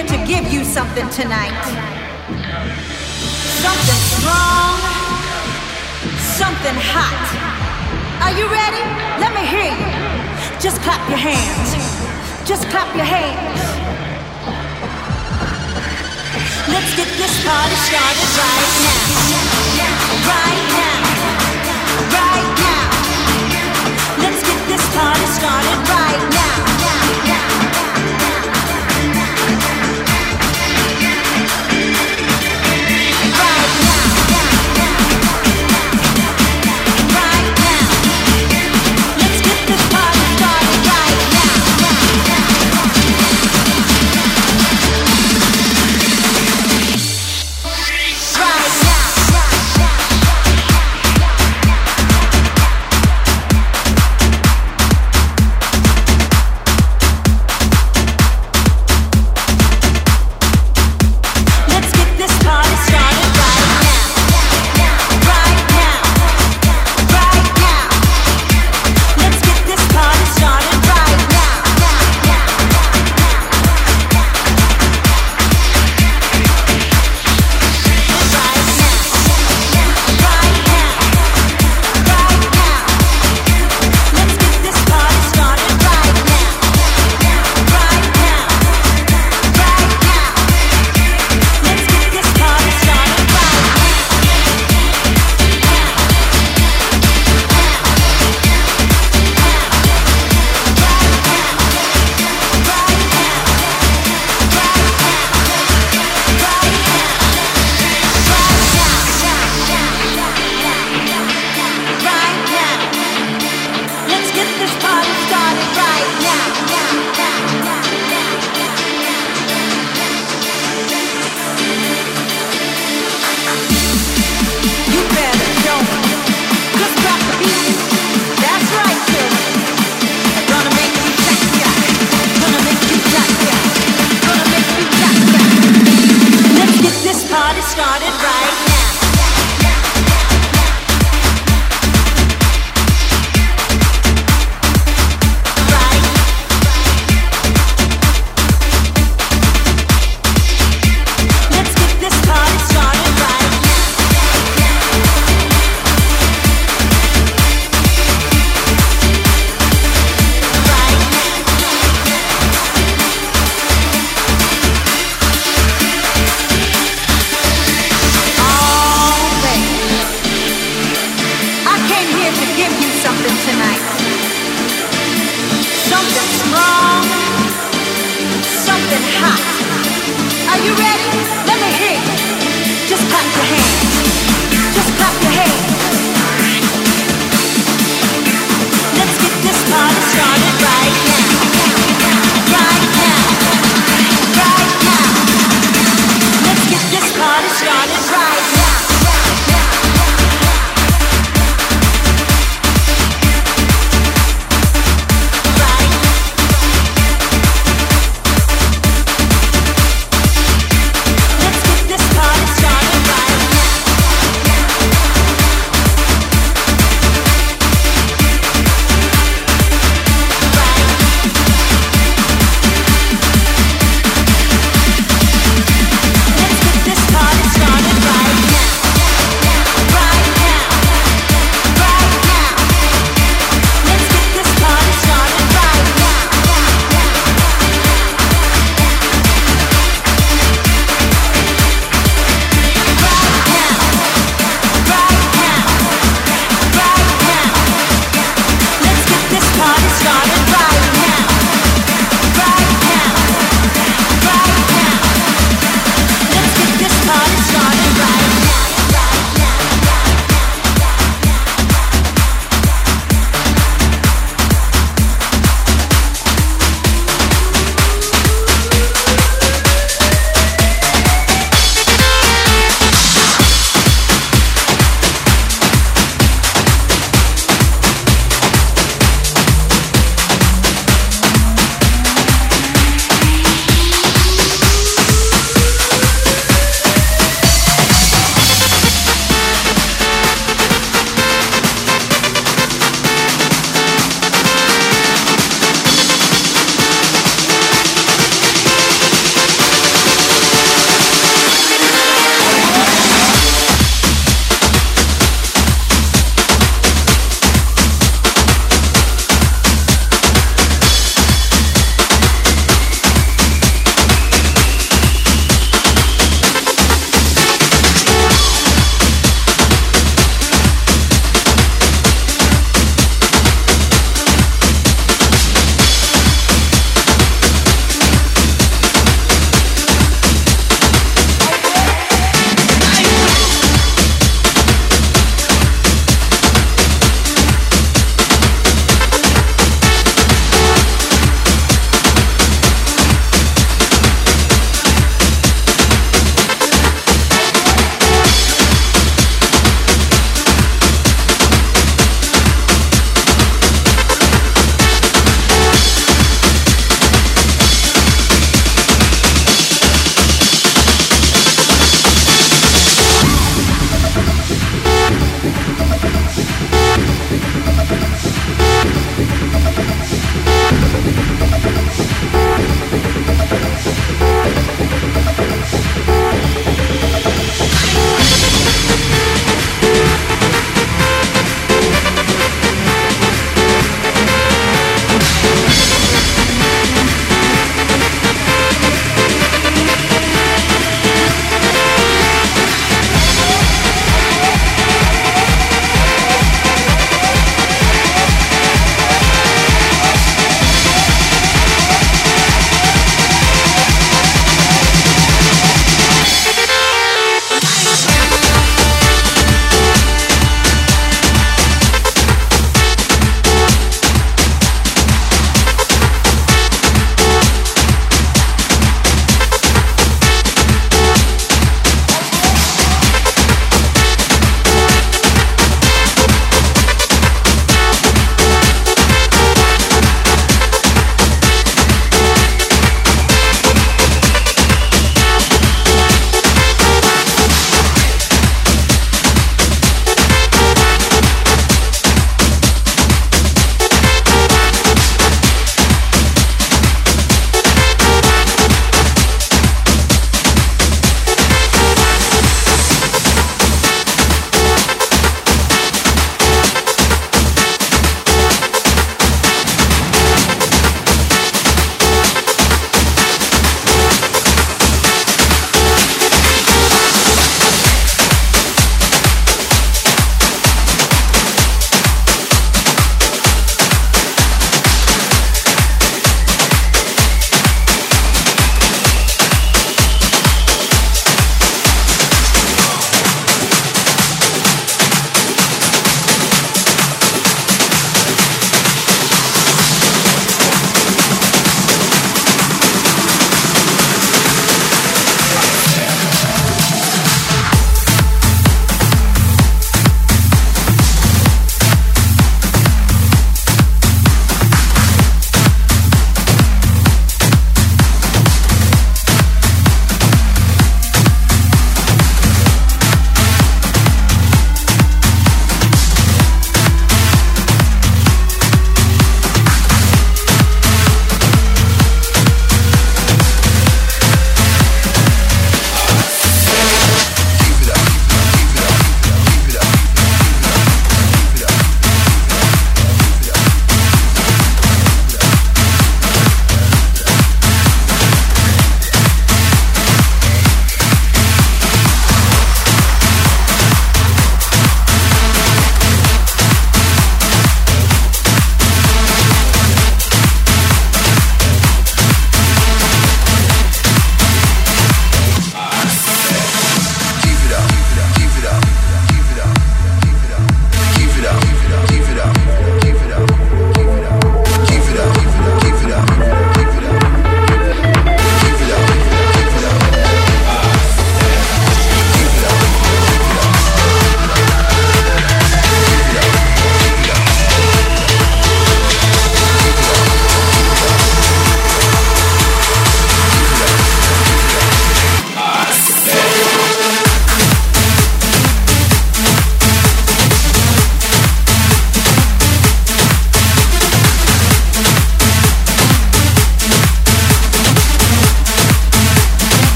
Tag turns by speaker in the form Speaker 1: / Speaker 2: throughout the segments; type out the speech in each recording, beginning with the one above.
Speaker 1: here to give you something tonight. Something strong, something hot. Are you ready? Let me hear you. Just clap your hands. Just clap your hands. Let's get this party started right now. Right now. Right now. Let's get this party started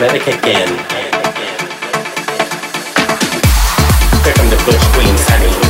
Speaker 2: Medic again. Here come the
Speaker 1: Bush Queens,
Speaker 3: honey.